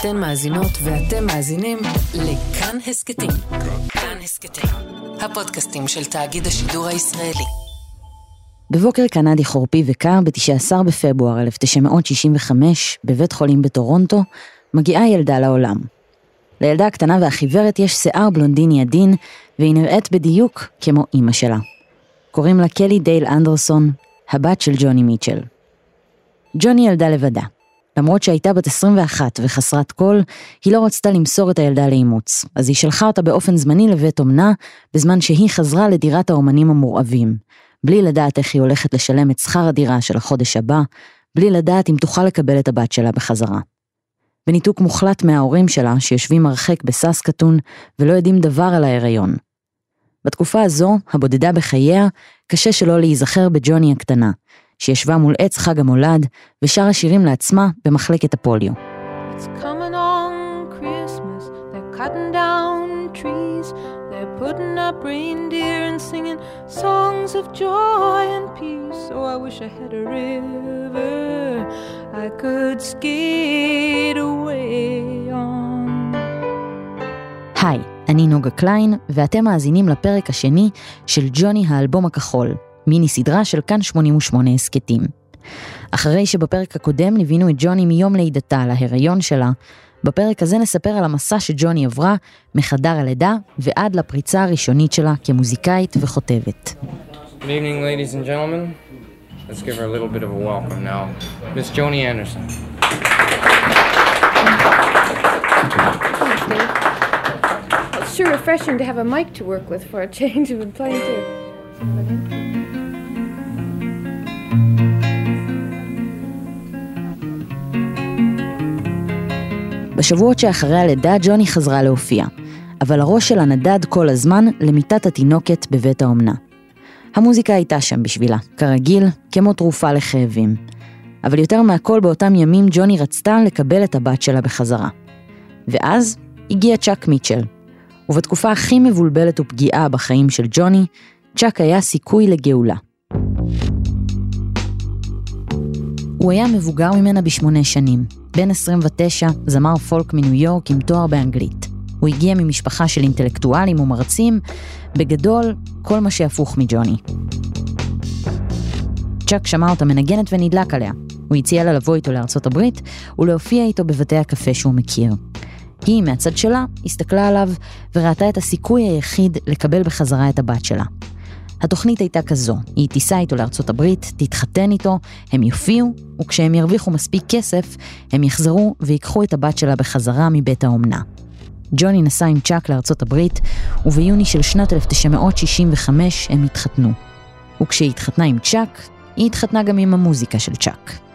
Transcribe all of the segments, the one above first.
אתן מאזינות ואתם מאזינים לכאן הסכתים. כאן הסכתים, הפודקאסטים של תאגיד השידור הישראלי. בבוקר קנדי חורפי וקר ב-19 בפברואר 1965, בבית חולים בטורונטו, מגיעה ילדה לעולם. לילדה הקטנה והחיוורת יש שיער בלונדיני עדין, והיא נראית בדיוק כמו אימא שלה. קוראים לה קלי דייל אנדרסון, הבת של ג'וני מיטשל. ג'וני ילדה לבדה. למרות שהייתה בת 21 וחסרת קול, היא לא רצתה למסור את הילדה לאימוץ, אז היא שלחה אותה באופן זמני לבית אומנה, בזמן שהיא חזרה לדירת האומנים המורעבים, בלי לדעת איך היא הולכת לשלם את שכר הדירה של החודש הבא, בלי לדעת אם תוכל לקבל את הבת שלה בחזרה. בניתוק מוחלט מההורים שלה, שיושבים הרחק בססקטון ולא יודעים דבר על ההיריון. בתקופה הזו, הבודדה בחייה, קשה שלא להיזכר בג'וני הקטנה, שישבה מול עץ חג המולד ושרה שירים לעצמה במחלקת הפוליו. It's coming on Christmas, they're cutting down trees, they're putting up reindeer and singing songs of joy and peace. Oh, I wish I had a river I could skate away on. היי, אני נוגה קליין, ואתם מאזינים לפרק השני של ג'וני האלבום הכחול, מיני סדרה של כאן 88 הסכתים. אחרי שבפרק הקודם ליווינו את ג'וני מיום לידתה להיריון שלה, בפרק הזה נספר על המסע שג'וני עברה מחדר הלידה ועד לפריצה הראשונית שלה כמוזיקאית וחוטבת. Good evening, ladies and gentlemen. Let's give her a little bit of a welcome now. Miss Joni Anderson. Thanks, Dave. It's sure refreshing to have a mic to work with for a change. I've been playing too. בשבועות שאחרי הלידה ג'וני חזרה להופיע, אבל הראש שלה נדד כל הזמן למיטת התינוקת בבית האומנה. המוזיקה הייתה שם בשבילה, כרגיל, כמו תרופה לכאבים. אבל יותר מהכל באותם ימים ג'וני רצתה לקבל את הבת שלה בחזרה. ואז הגיע צ'אק מיטשל. ובתקופה הכי מבולבלת ופגיעה בחיים של ג'וני, צ'אק היה סיכוי לגאולה. הוא היה מבוגר ממנה בשמונה שנים, בן 29, זמר פולק מניו יורק עם תואר באנגלית. הוא הגיע ממשפחה של אינטלקטואלים ומרצים, בגדול, כל מה שהפוך מג'וני. צ'אק שמע אותה מנגנת ונדלק עליה. הוא הציע לה לבוא איתו לארצות הברית ולהופיע איתו בבתי הקפה שהוא מכיר. היא, מהצד שלה, הסתכלה עליו וראתה את הסיכוי היחיד לקבל בחזרה את הבת שלה. התוכנית הייתה כזו, היא תיסע איתו לארצות הברית, תתחתן איתו, הם יופיעו, וכשהם ירוויחו מספיק כסף, הם יחזרו ויקחו את הבת שלה בחזרה מבית האומנה. ג'וני נסע עם צ'אק לארצות הברית, וביוני של שנת 1965 הם התחתנו. וכשהיא התחתנה עם צ'אק, היא התחתנה גם עם המוזיקה של צ'אק.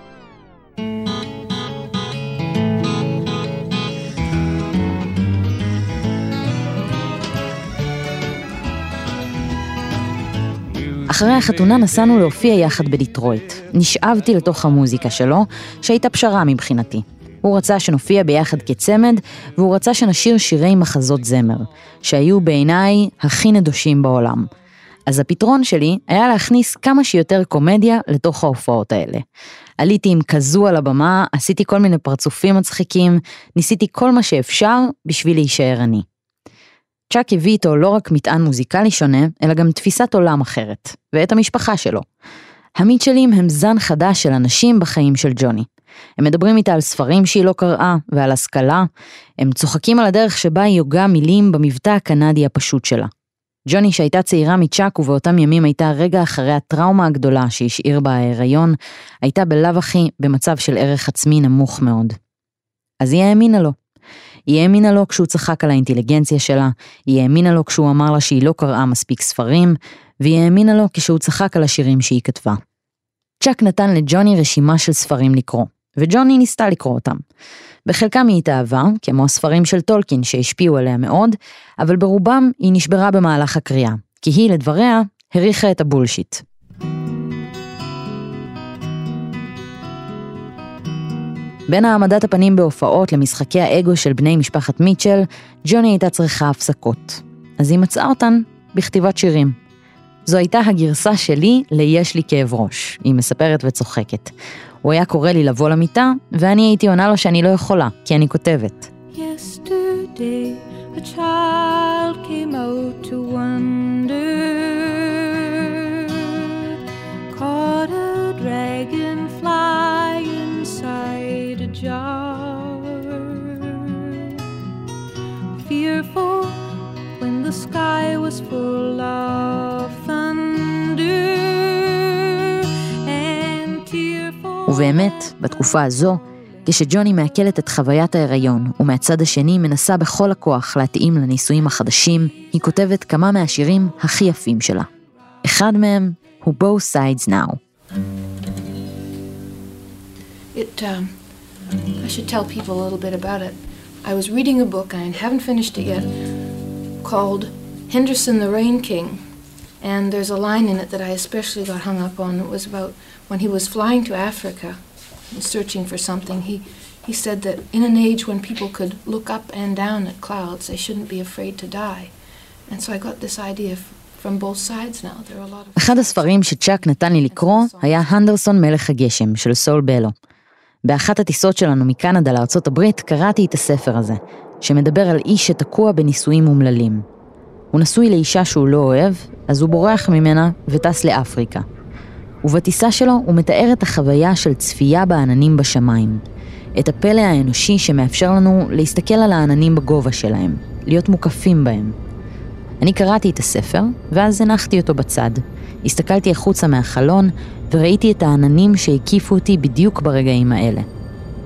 אחרי החתונה נסענו להופיע יחד בדיטרויט. נשאבתי לתוך המוזיקה שלו, שהייתה פשרה מבחינתי. הוא רצה שנופיע ביחד כצמד, והוא רצה שנשיר שירי מחזות זמר, שהיו בעיניי הכי נדושים בעולם. אז הפתרון שלי היה להכניס כמה שיותר קומדיה לתוך ההופעות האלה. עליתי עם כזו על הבמה, עשיתי כל מיני פרצופים מצחיקים, ניסיתי כל מה שאפשר בשביל להישאר אני. צ'אק הביא איתו לא רק מטען מוזיקלי שונה, אלא גם תפיסת עולם אחרת, ואת המשפחה שלו. המיטשלים הם זן חדש של אנשים בחיים של ג'וני. הם מדברים איתה על ספרים שהיא לא קראה ועל השכלה, הם צוחקים על הדרך שבה היא הוגה מילים במבטא הקנדי הפשוט שלה. ג'וני שהייתה צעירה מצ'אק ובאותם ימים הייתה רגע אחרי הטראומה הגדולה שהשאיר בה ההיריון, הייתה בלאו הכי במצב של ערך עצמי נמוך מאוד. אז היא האמינה לו. היא האמינה לו כשהוא צחק על האינטליגנציה שלה, היא האמינה לו כשהוא אמר לה שהיא לא קראה מספיק ספרים, והיא האמינה לו כשהוא צחק על השירים שהיא כתבה. צ'אק נתן לג'וני רשימה של ספרים לקרוא, וג'וני ניסתה לקרוא אותם. בחלקם היא התאהבה, כמו הספרים של טולקין שהשפיעו עליה מאוד, אבל ברובם היא נשברה במהלך הקריאה, כי היא, לדבריה, הריחה את הבולשיט. בין העמדת הפנים בהופעות למשחקי האגו של בני משפחת מיטשל, ג'וני הייתה צריכה הפסקות. אז היא מצאה אותן בכתיבת שירים. זו הייתה הגרסה שלי ל"יש לי כאב ראש", היא מספרת וצוחקת. הוא היה קורא לי לבוא למיטה, ואני הייתי עונה לו שאני לא יכולה, כי אני כותבת. Yesterday, a child came out to wonder, jar. Fearful when the sky was full of thunder and tearful. ובאמת, בתקופה הזו, כשג'וני מעכלת את חוויית ההיריון, ומהצד השני מנסה בכל הכוח להתאים לנישואים החדשים, היא כותבת כמה מהשירים הכי יפים שלה. אחד מהם הוא Both Sides Now. It, um, I should tell people a little bit about it. I was reading a book, I haven't finished it yet, called Henderson the Rain King. And there's a line in it that I especially got hung up on. It was about when he was flying to Africa and searching for something. He, he said that in an age when people could look up and down at clouds, they shouldn't be afraid to die. And so I got this idea. אחד הספרים שצ'אק נתן לי לקרוא היה הנדרסון מלך הגשם של סול בלו. באחת הטיסות שלנו מקנדה לארצות הברית קראתי את הספר הזה, שמדבר על איש שתקוע בנישואים אומללים. הוא נשוי לאישה שהוא לא אוהב, אז הוא בורח ממנה וטס לאפריקה. ובטיסה שלו הוא מתאר את החוויה של צפייה בעננים בשמיים. את הפלא האנושי שמאפשר לנו להסתכל על העננים בגובה שלהם, להיות מוקפים בהם. אני קראתי את הספר, ואז הנחתי אותו בצד. הסתכלתי החוצה מהחלון, וראיתי את העננים שהקיפו אותי בדיוק ברגעים האלה.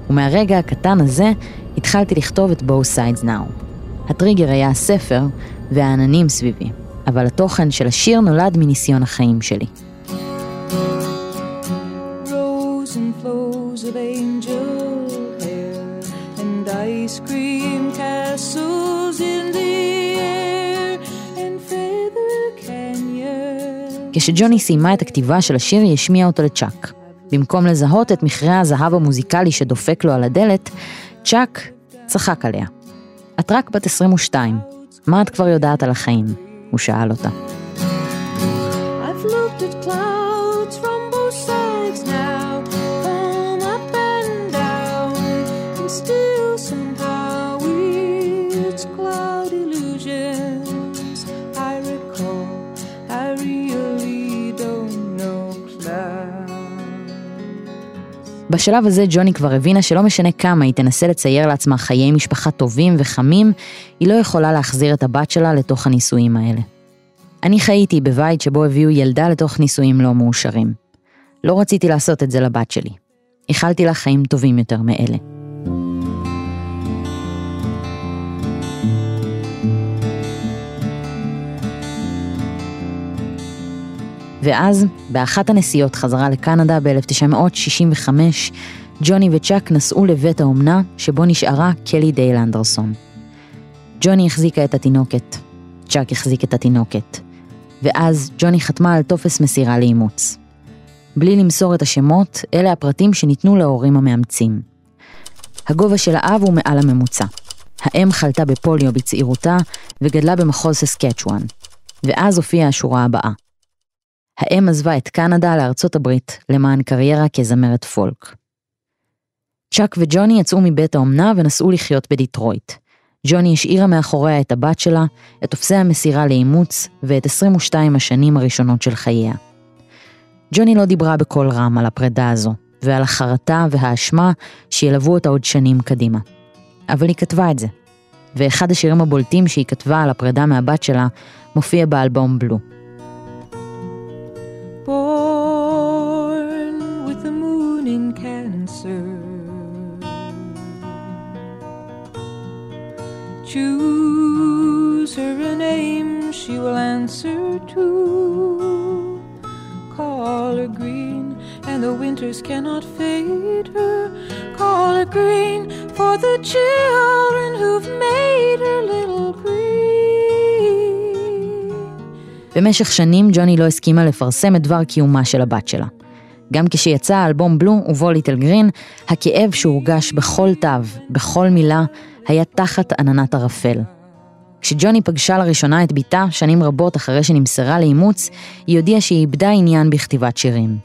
ומהרגע הקטן הזה, התחלתי לכתוב את Both Sides Now. הטריגר היה הספר והעננים סביבי, אבל התוכן של השיר נולד מניסיון החיים שלי. Of angel hair and ice cream castles כשג'וני סיימה את הכתיבה של השיר, היא השמיעה אותו לצ'אק. במקום לזהות את מכרה הזהב המוזיקלי שדופק לו על הדלת, צ'אק צחק עליה. את רק בת 22, מה את כבר יודעת על החיים? הוא שאל אותה. בשלב הזה ג'וני כבר הבינה שלא משנה כמה היא תנסה לצייר לעצמה חיי משפחה טובים וחמים, היא לא יכולה להחזיר את הבת שלה לתוך הנישואים האלה. אני חייתי בבית שבו הביאו ילדה לתוך נישואים לא מאושרים. לא רציתי לעשות את זה לבת שלי. איחלתי לה חיים טובים יותר מאלה. ואז, באחת הנסיעות חזרה לקנדה ב-1965, ג'וני וצ'אק נסעו לבית האומנה שבו נשארה קלי דייל אנדרסון. ג'וני החזיקה את התינוקת, צ'אק החזיק את התינוקת, ואז ג'וני חתמה על טופס מסירה לאימוץ. בלי למסור את השמות, אלה הפרטים שניתנו להורים המאמצים. הגובה של האב הוא מעל הממוצע. האם חלתה בפוליו בצעירותה וגדלה במחוז ססקצ'ואן. ואז הופיעה השורה הבאה. האם עזבה את קנדה לארצות הברית למען קריירה כזמרת פולק. צ'אק וג'וני יצאו מבית האומנה ונסעו לחיות בדיטרויט. ג'וני השאירה מאחוריה את הבת שלה, את טופסי המסירה לאימוץ ואת 22 השנים הראשונות של חייה. ג'וני לא דיברה בקול רם על הפרידה הזו, ועל החרטה והאשמה שילוו אותה עוד שנים קדימה. אבל היא כתבה את זה, ואחד השירים הבולטים שהיא כתבה על הפרידה מהבת שלה מופיע באלבום בלו. Choose her a name she will answer to. Call her green, and the winters cannot fade her. Call her green for the children who've made her little green. במשך שנים ג'וני לא הסכימה לפרסם את דבר קיומה של הבת שלה. גם כשיצא האלבום בלו ובו ליטל גרין, הכאב שהורגש בכל תו, בכל מילה, היה תחת עננת ערפל. כשג'וני פגשה לראשונה את בתה, שנים רבות אחרי שנמסרה לאימוץ, היא הודיעה שהיא איבדה עניין בכתיבת שירים.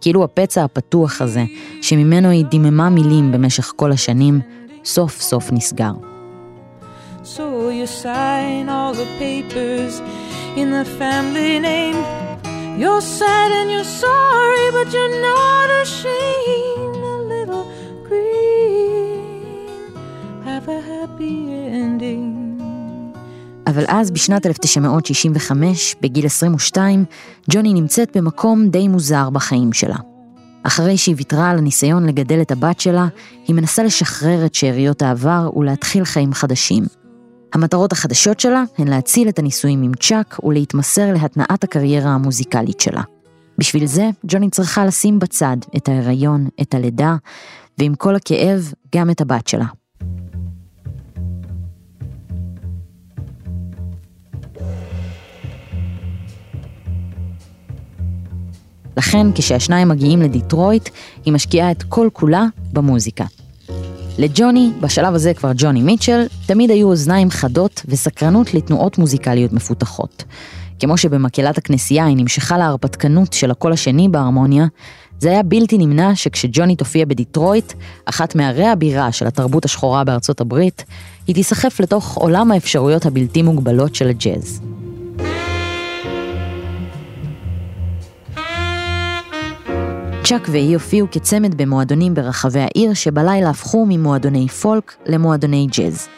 כאילו הפצע הפתוח הזה, שממנו היא דיממה מילים במשך כל השנים, סוף סוף נסגר. So you sign all the papers in the family name. You're sad and you're sorry, but you're not ashamed. אבל אז, בשנת 1965, בגיל 22, ג'וני נמצאת במקום די מוזר בחיים שלה. אחרי שהיא ויתרה על הניסיון לגדל את הבת שלה, היא מנסה לשחרר את שאריות העבר ולהתחיל חיים חדשים. המטרות החדשות שלה הן להציל את הנישואים עם צ'אק ולהתמסר להתנעת הקריירה המוזיקלית שלה. בשביל זה, ג'וני צריכה לשים בצד את ההיריון, את הלידה, ועם כל הכאב, גם את הבת שלה. לכן, כשהשניים מגיעים לדיטרויט, היא משקיעה את כל כולה במוזיקה. לג'וני, בשלב הזה כבר ג'וני מיטשל, תמיד היו אוזניים חדות וסקרנות לתנועות מוזיקליות מפותחות. כמו שבמקהלת הכנסייה היא נמשכה להרפתקנות של הקול השני בהרמוניה, זה היה בלתי נמנע שכשג'וני תופיע בדיטרויט, אחת מערי הבירה של התרבות השחורה בארצות הברית, היא תיסחף לתוך עולם האפשרויות הבלתי מוגבלות של הג'אז. צ'אק והיא הופיעו כצמד במועדונים ברחבי העיר שבלילה הפכו ממועדוני פולק למועדוני ג'אז.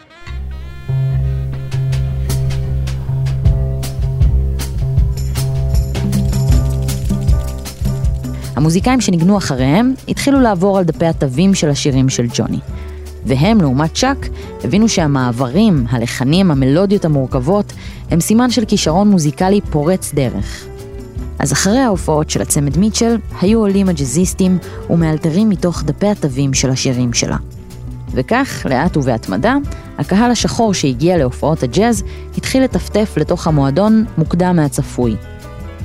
המוזיקאים שניגנו אחריהם התחילו לעבור על דפי התווים של השירים של ג'וני. והם, לעומת צ'אק, הבינו שהמעברים, הלחנים, המלודיות המורכבות, הם סימן של כישרון מוזיקלי פורץ דרך. אז אחרי ההופעות של הצמד מיטשל, היו עולים הג'אזיסטים ומאלתרים מתוך דפי התווים של השירים שלה. וכך, לאט ובהתמדה, הקהל השחור שהגיע להופעות הג'אז התחיל לטפטף לתוך המועדון מוקדם מהצפוי.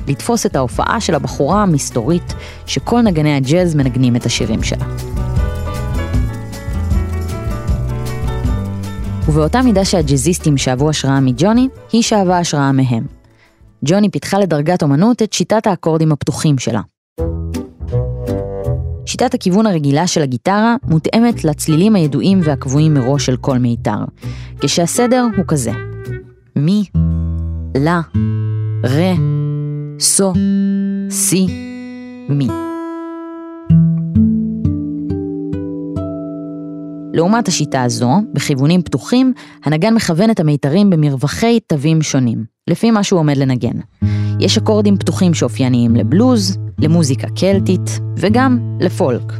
לתפוס את ההופעה של הבחורה המסתורית, שכל נגני הג'אז מנגנים את השירים שלה. ובאותה מידה שהג'אזיסטים שאבו השראה מג'וני, היא שאבה השראה מהם. ג'וני פיתחה לדרגת אומנות את שיטת האקורדים הפתוחים שלה. שיטת הכיוון הרגילה של הגיטרה מותאמת לצלילים הידועים והקבועים מראש של כל מיתר, כשהסדר הוא כזה מי, לה, רה, סו, סי, מי. לעומת השיטה הזו, בכיוונים פתוחים, הנגן מכוון את המיתרים במרווחי תווים שונים, לפי מה שהוא עומד לנגן. יש אקורדים פתוחים שאופייניים לבלוז, למוזיקה קלטית וגם לפולק.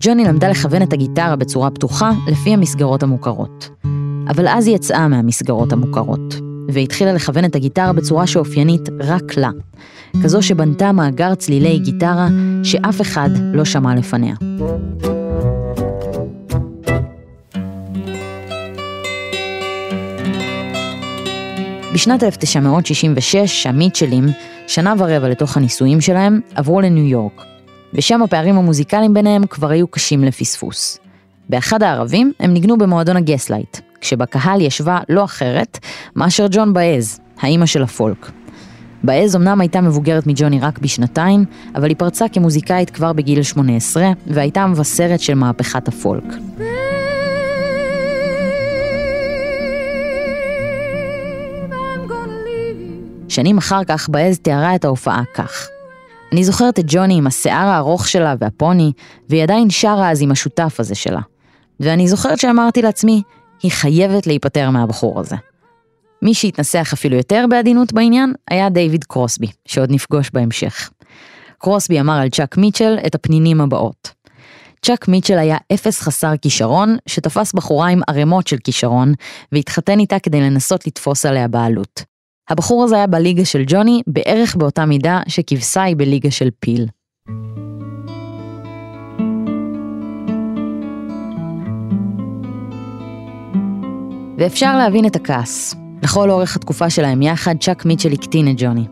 ג'וני למדה לכוון את הגיטרה בצורה פתוחה לפי המסגרות המוכרות. אבל אז היא יצאה מהמסגרות המוכרות, והתחילה לכוון את הגיטרה בצורה שאופיינית רק לה, כזו שבנתה מאגר צלילי גיטרה שאף אחד לא שמע לפניה. בשנת 1966, המיטשלים, שנה ורבע לתוך הנישואים שלהם, עברו לניו יורק, ושם הפערים המוזיקליים ביניהם כבר היו קשים לפספוס. באחד הערבים הם ניגנו במועדון הגסלייט, כשבקהל ישבה לא אחרת מאשר ג'ון באז, האימא של הפולק. באז אמנם הייתה מבוגרת מג'וני רק בשנתיים, אבל היא פרצה כמוזיקאית כבר בגיל 18, והייתה המבשרת של מהפכת הפולק. שנים אחר כך באז תיארה את ההופעה כך: אני זוכרת את ג'וני עם השיער הארוך שלה והפוני, והיא עדיין שרה אז עם השותף הזה שלה. ואני זוכרת שאמרתי לעצמי, היא חייבת להיפטר מהבחור הזה. מי שהתנסח אפילו יותר בעדינות בעניין היה דיוויד קרוסבי, שעוד נפגוש בהמשך. קרוסבי אמר על צ'אק מיטשל את הפנינים הבאות. צ'אק מיטשל היה אפס חסר כישרון, שתפס בחורה עם ערימות של כישרון, והתחתן איתה כדי לנסות לתפוס עליה בעלות. הבחור הזה היה בליגה של ג'וני בערך באותה מידה שכבשה היא בליגה של פיל. ואפשר להבין את הכעס. לכל אורך התקופה שלהם יחד, צ'אק מיטשל הקטין את ג'וני.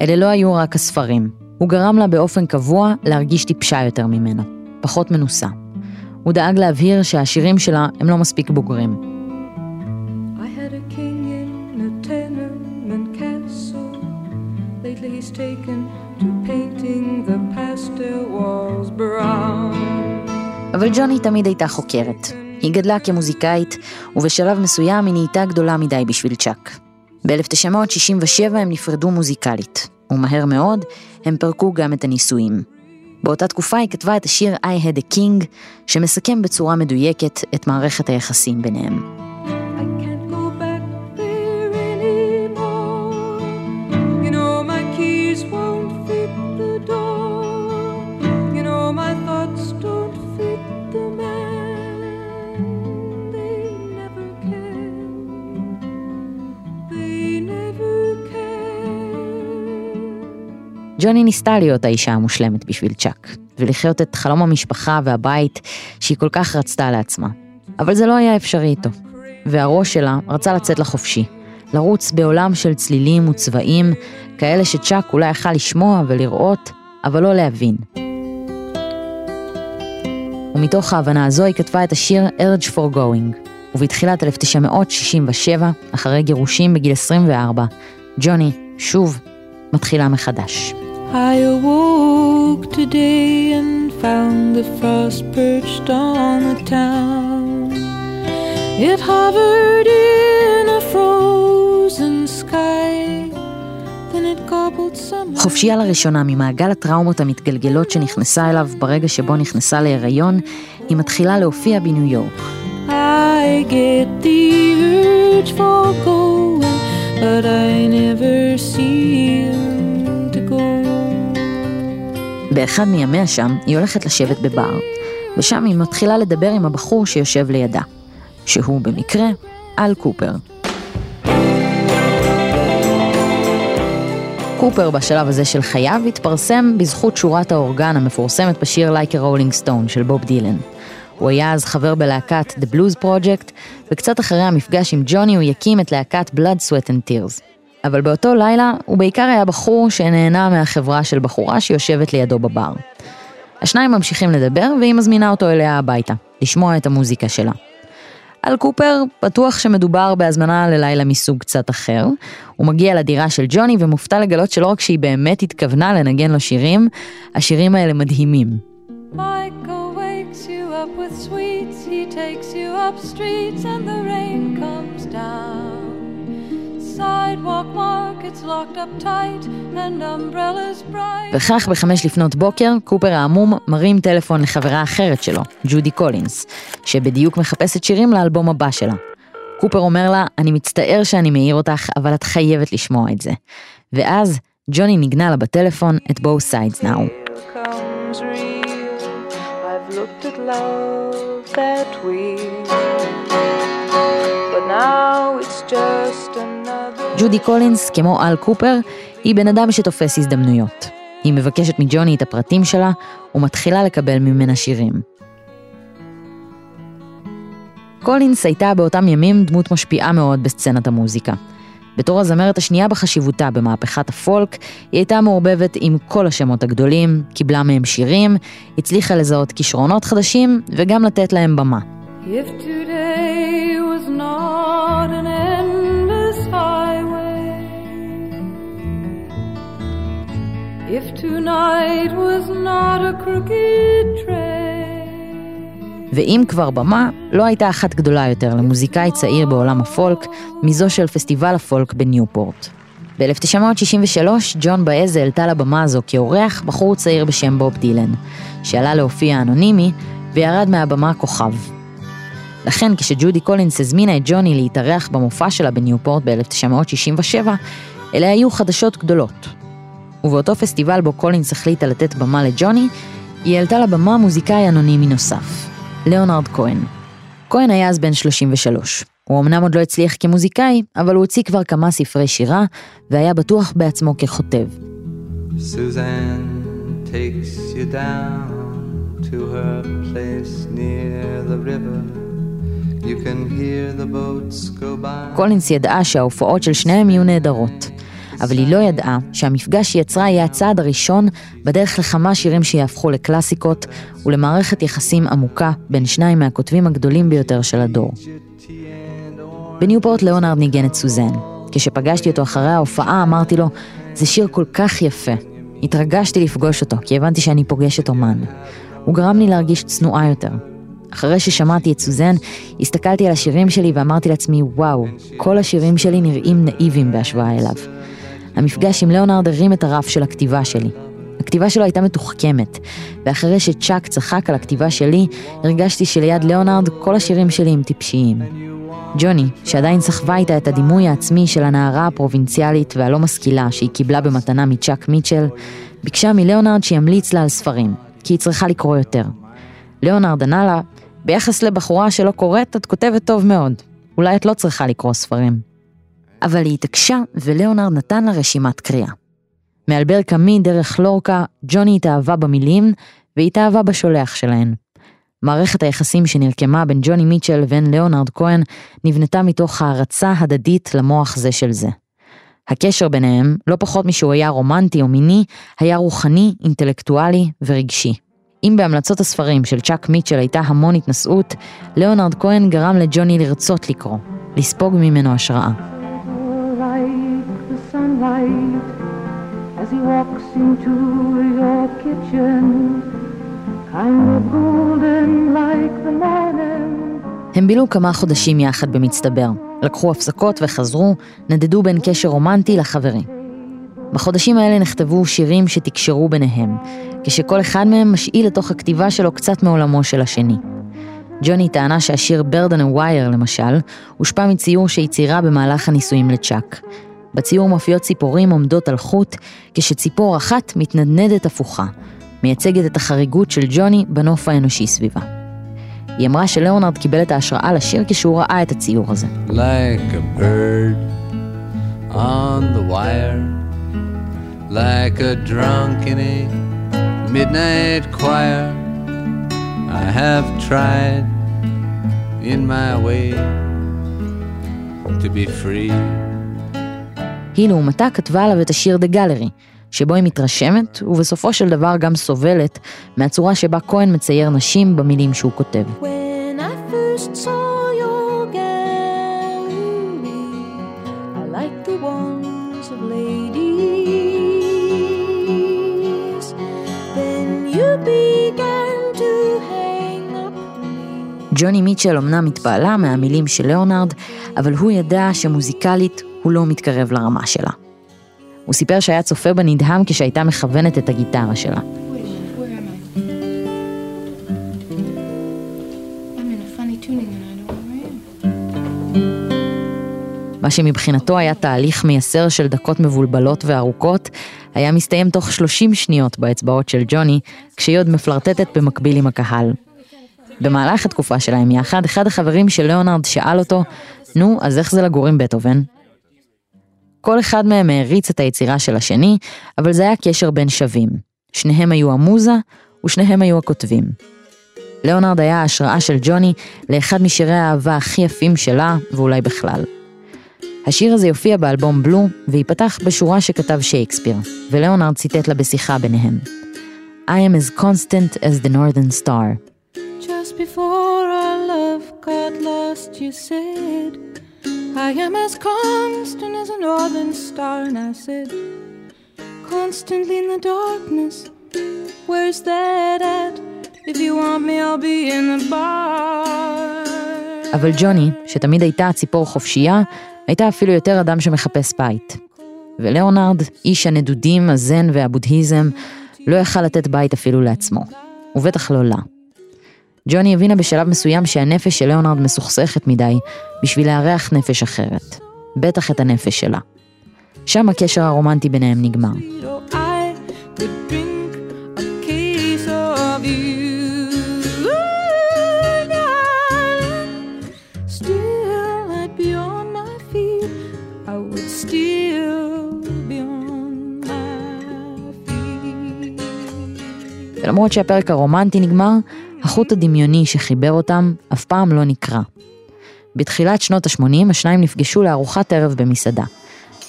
אלה לא היו רק הספרים. הוא גרם לה באופן קבוע להרגיש טיפשה יותר ממנו, פחות מנוסה. הוא דאג להבהיר שהשירים שלה הם לא מספיק בוגרים. אבל ג'וני תמיד הייתה חוקרת. היא גדלה כמוזיקאית, ובשלב מסוים היא נהייתה גדולה מדי בשביל צ'אק. ב-1967 הם נפרדו מוזיקלית, ומהר מאוד הם פרקו גם את הנישואים. באותה תקופה היא כתבה את השיר I had a king, שמסכם בצורה מדויקת את מערכת היחסים ביניהם. ג'וני ניסתה להיות האישה המושלמת בשביל צ'אק, ולחיות את חלום המשפחה והבית שהיא כל כך רצתה לעצמה. אבל זה לא היה אפשרי איתו. והראש שלה רצה לצאת לחופשי, לרוץ בעולם של צלילים וצבעים, כאלה שצ'אק אולי יכל לשמוע ולראות, אבל לא להבין. ומתוך ההבנה הזו היא כתבה את השיר Urge for Going, ובתחילת 1967, אחרי גירושים בגיל 24, ג'וני, שוב, מתחילה מחדש. I awoke today and found the frost perched on the town. It hovered in a frozen sky. חופשייה לראשונה ממעגל הטראומות המתגלגלות שנכנסה אליו ברגע שבו נכנסה להיריון, היא מתחילה להופיע בניו יורק. I get the urge for going, but I never see באחד מימיה שם, היא הולכת לשבת בבר, ושם היא מתחילה לדבר עם הבחור שיושב לידה, שהוא במקרה אל קופר. קופר בשלב הזה של חייו התפרסם בזכות שורת האורגן המפורסמת בשיר a Rolling Stone של בוב דילן. הוא היה אז חבר בלהקת The Blues Project, וקצת אחרי המפגש עם ג'וני הוא יקים את להקת Blood, Sweat and Tears. אבל באותו לילה הוא בעיקר היה בחור שנהנה מהחברה של בחורה שיושבת לידו בבר. השניים ממשיכים לדבר והיא מזמינה אותו אליה הביתה, לשמוע את המוזיקה שלה. על קופר בטוח שמדובר בהזמנה ללילה מסוג קצת אחר. הוא מגיע לדירה של ג'וני ומופתע לגלות שלא רק שהיא באמת התכוונה לנגן לו שירים, השירים האלה מדהימים. וכך בחמש לפנות בוקר, קופר העמום מרים טלפון לחברה אחרת שלו, ג'ודי קולינס, שבדיוק מחפשת שירים לאלבום הבא שלה. קופר אומר לה, אני מצטער שאני מעיר אותך, אבל את חייבת לשמוע את זה. ואז ג'וני נגנה לה בטלפון את Sides Now. But now it's just ג'ודי קולינס, כמו אל קופר, היא בן אדם שתופס הזדמנויות. היא מבקשת מג'וני את הפרטים שלה, ומתחילה לקבל ממנה שירים. קולינס הייתה באותם ימים דמות משפיעה מאוד בסצנת המוזיקה. בתור הזמרת השנייה בחשיבותה במהפכת הפולק, היא הייתה מעורבבת עם כל השמות הגדולים, קיבלה מהם שירים, הצליחה לזהות כישרונות חדשים וגם לתת להם במה. If today was not an ואם כבר במה, לא הייתה אחת גדולה יותר למוזיקאי צעיר בעולם הפולק מזו של פסטיבל הפולק בניופורט. ב-1963 ג'ואן באאז העלתה לבמה הזו כאורח בחור צעיר בשם בוב דילן, שעלה להופיע אנונימי וירד מהבמה כוכב. לכן כשג'ודי קולינס הזמינה את ג'וני להתארח במופע שלה בניופורט ב-1967, אלה היו חדשות גדולות, ובאותו פסטיבל בו קולינס החליטה לתת במה לג'וני, היא העלתה לבמה מוזיקאי אנונימי נוסף, ליאונרד כהן. כהן היה אז בן 33. הוא אמנם עוד לא הצליח כמוזיקאי, אבל הוא הוציא כבר כמה ספרי שירה, והיה בטוח בעצמו ככותב. קולינס ידעה שההופעות של שניהם יהיו נהדרות, אבל היא לא ידעה שהמפגש שהיא יצרה יהיה הצעד הראשון בדרך לכמה שירים שיהפכו לקלאסיקות ולמערכת יחסים עמוקה בין שניים מהכותבים הגדולים ביותר של הדור. בניופורט ליאונרד ניגן את סוזן. כשפגשתי אותו אחרי ההופעה אמרתי לו, זה שיר כל כך יפה. התרגשתי לפגוש אותו, כי הבנתי שאני פוגשת אומן. הוא גרם לי להרגיש צנועה יותר, אחרי ששמעתי את סוזן, הסתכלתי על השירים שלי ואמרתי לעצמי, וואו, כל השירים שלי נראים נאיבים בהשוואה אליו. המפגש עם ליאונרד הרים את הרף של הכתיבה שלי. הכתיבה שלו הייתה מתוחכמת, ואחרי שצ'אק צחק על הכתיבה שלי, הרגשתי שליד ליאונרד כל השירים שלי הם טיפשיים. ג'וני, שעדיין סחבה איתה את הדימוי העצמי של הנערה הפרובינציאלית והלא משכילה שהיא קיבלה במתנה מצ'אק מיטשל, ביקשה מליאונרד שימליץ לה על ספרים, כי היא צריכה לקרוא יותר. ליאונרד ענה לה, ביחס לבחורה שלא קוראת, את כותבת טוב מאוד. אולי את לא צריכה לקרוא ספרים. אבל היא התעקשה, וליאונרד נתן לה רשימת קריאה. מאלבר קאמי דרך לורקה, ג'וני התאהבה במילים, והתאהבה בשולח שלהן. מערכת היחסים שנרקמה בין ג'וני מיטשל לבין ליאונרד כהן נבנתה מתוך הערצה הדדית למוח זה של זה. הקשר ביניהם, לא פחות משהוא היה רומנטי או מיני, היה רוחני, אינטלקטואלי ורגשי. אם בהמלצות הספרים של צ'אק מיטשל הייתה המון התנשאות, ליאונרד כהן גרם לג'וני לרצות לקרוא, לספוג ממנו השראה. As he walks into your kitchen, kind of golden like the morning. הם בילו כמה חודשים יחד במצטבר, לקחו הפסקות וחזרו, נדדו בין קשר רומנטי לחברי. בחודשים האלה נכתבו שירים שתקשרו ביניהם, כשכל אחד מהם משאיל לתוך הכתיבה שלו קצת מעולמו של השני. ג'וני טענה שהשיר Bird and a Wire, למשל, הושפע מציור שהיא ציירה במהלך הנישואים לצ'אק. בציור מופיעות ציפורים עומדות על חוט, כשציפור אחת מתנדנדת הפוכה, מייצגת את החריגות של ג'וני בנוף האנושי סביבה. היא אמרה שלאונרד קיבל את ההשראה לשיר כשהוא ראה את הציור הזה. Like a bird on the wire, like a drunk in a midnight choir, I have tried in my way to be free. היא לעומתה כתבה עליו את השיר דה גלרי, שבו היא מתרשמת, ובסופו של דבר גם סובלת, מהצורה שבה כהן מצייר נשים במילים שהוא כותב. ג'וני מיטשל אמנם התפעלה מהמילים של ליאונרד, אבל הוא ידע שמוזיקלית הוא לא מתקרב לרמה שלה. הוא סיפר שהיה צופה בנדהם כשהייתה מכוונת את הגיטרה שלה. מה שמבחינתו היה תהליך מייסר של דקות מבולבלות וארוכות, היה מסתיים תוך 30 שניות באצבעות של ג'וני, כשהיא עוד מפלרטטת במקביל עם הקהל. במהלך התקופה שלהם יחד, אחד החברים של ליאונרד שאל אותו, נו, אז איך זה לגור עם בטהובן? כל אחד מהם העריץ את היצירה של השני, אבל זה היה קשר בין שווים. שניהם היו המוזה, ושניהם היו הכותבים. ליאונרד היה ההשראה של ג'וני לאחד משירי האהבה הכי יפים שלה, ואולי בכלל. השיר הזה יופיע באלבום בלו, וייפתח בשורה שכתב שייקספיר, וליאונרד ציטט לה בשיחה ביניהם. I am as constant as the northern star. Just before our love got lost, you said I am as constant as a northern star, and I said, constantly in the darkness, where's that at? If you want me, I'll be in the bar. אבל ג'וני, שתמיד הייתה ציפור חופשייה, הייתה אפילו יותר אדם שמחפש בית. ולאונרד, איש הנדודים, הזן והבודהיזם, לא יכל לתת בית אפילו לעצמו. ובטח לא לה. ג'וני הבינה בשלב מסוים שהנפש של ליאונרד מסוכסכת מדי בשביל לארח נפש אחרת. בטח את הנפש שלה. שם הקשר הרומנטי ביניהם נגמר. ולמרות שהפרק הרומנטי נגמר, החוט הדמיוני שחיבר אותם אף פעם לא נקרע. בתחילת שנות ה-80 השניים נפגשו לארוחת ערב במסעדה,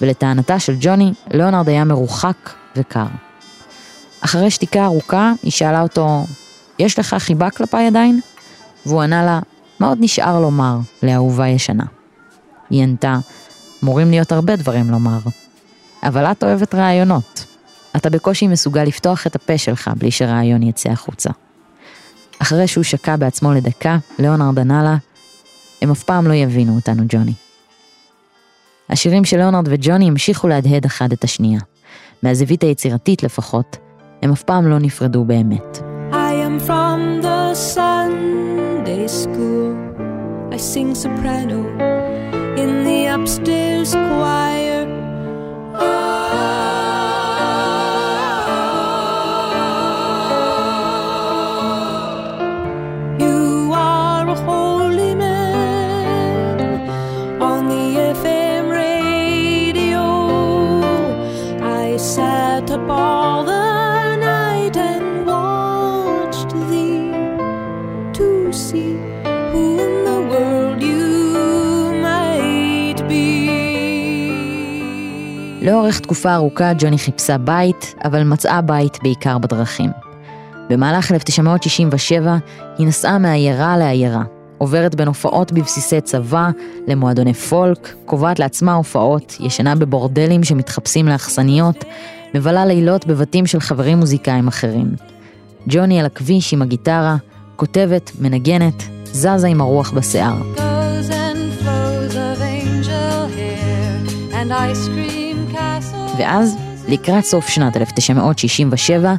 ולטענתה של ג'וני, ליאונרד היה מרוחק וקר. אחרי שתיקה ארוכה, היא שאלה אותו, יש לך חיבה כלפיי עדיין? והוא ענה לה, מה עוד נשאר לומר לאהובה ישנה? היא ענתה, אמורים להיות הרבה דברים לומר. אבל את אוהבת רעיונות. אתה בקושי מסוגל לפתוח את הפה שלך בלי שרעיון יצא החוצה. אחרי שהוא שקע בעצמו לדקה, ליאונרד ענה לה, הם אף פעם לא יבינו אותנו, ג'וני. השירים של ליאונרד וג'וני המשיכו להדהד אחד את השנייה. מהזווית היצירתית לפחות, הם אף פעם לא נפרדו באמת. I am from the Sunday school. I sing soprano in the upstairs choir. לאורך תקופה ארוכה ג'וני חיפשה בית, אבל מצאה בית בעיקר בדרכים. במהלך 1967 היא נסעה מעיירה לעיירה, עוברת בין הופעות בבסיסי צבא למועדוני פולק, קובעת לעצמה הופעות, ישנה בבורדלים שמתחפשים לאכסניות, מבלה לילות בבתים של חברים מוזיקאים אחרים. ג'וני על הכביש עם הגיטרה, כותבת, מנגנת, זזה עם הרוח בשיער. And ice cream. ואז, לקראת סוף שנת 1967,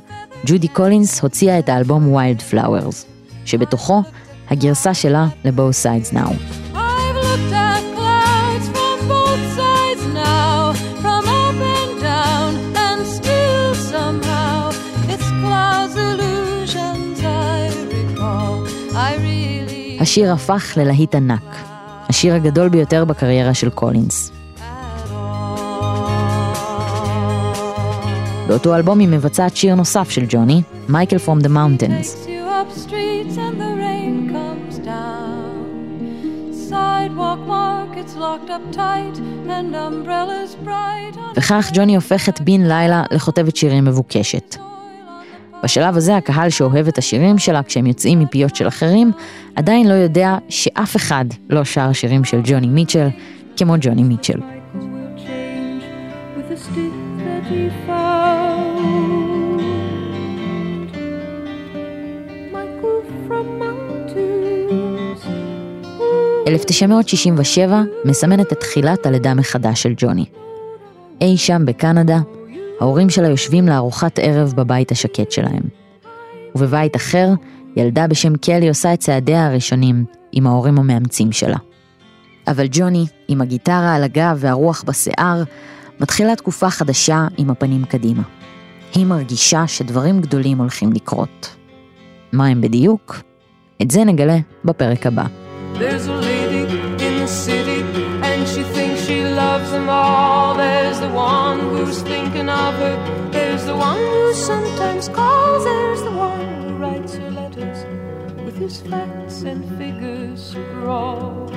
ג'ודי קולינס הוציאה את האלבום Wildflowers, שבתוכו הגרסה שלה ל-Both Sides Now. השיר הפך ללהיט ענק, השיר הגדול ביותר בקריירה של קולינס. באותו אלבום היא מבצעת שיר נוסף של ג'וני, Michael from the Mountains. וכך ג'וני הופכת בן לילה לכותבת שירים מבוקשת. בשלב הזה הקהל שאוהב את השירים שלה כשהם יוצאים מפיות של אחרים, עדיין לא יודע שאף אחד לא שר שירים של ג'וני מיטשל כמו ג'וני מיטשל. 1967 מסמנת את תחילת הלידה מחדש של ג'וני. אי שם בקנדה, ההורים שלה יושבים לארוחת ערב בבית השקט שלהם. ובבית אחר, ילדה בשם קלי עושה את צעדיה הראשונים עם ההורים המאמצים שלה. אבל ג'וני, עם הגיטרה על הגב והרוח בשיער, מתחילה תקופה חדשה עם הפנים קדימה. היא מרגישה שדברים גדולים הולכים לקרות. מה הם בדיוק? את זה נגלה בפרק הבא. There's a city, and she thinks she loves them all. There's the one who's thinking of her. There's the one who sometimes calls. There's the one who writes her letters with his facts and figures scrawled.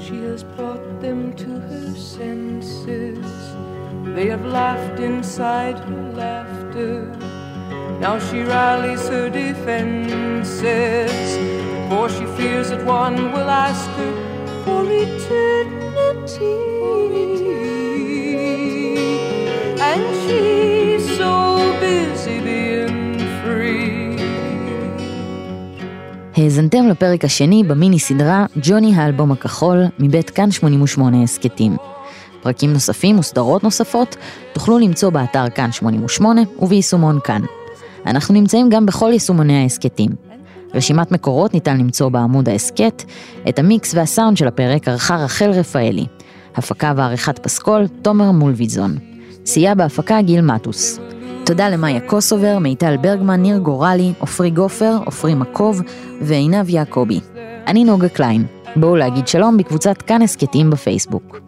She has brought them to her senses. They have laughed inside her laughter. Now she rallies her defenses, for she fears that one will ask her for eternity. And she's so busy being free. האזנתם לפרק השני במיני סדרה ג'וני האלבום הכחול מבית כאן 88 הסכתים. פרקים נוספים וסדרות נוספות תוכלו למצוא באתר כאן 88 וביישומון כאן. אנחנו נמצאים גם בכל יישומוני ההסכתים. רשימת מקורות ניתן למצוא בעמוד ההסכת, את המיקס והסאונד של הפרק ערכה רחל רפאלי. הפקה ועריכת פסקול, תומר מולביזון. סייע בהפקה גיל מטוס. תודה למאיה קוסובר, מיטל ברגמן, ניר גורלי, עופרי גופר, עופרי מקוב ועינב יעקבי. אני נוגה קליין. בואו להגיד שלום בקבוצת כאן הסכתים בפייסבוק.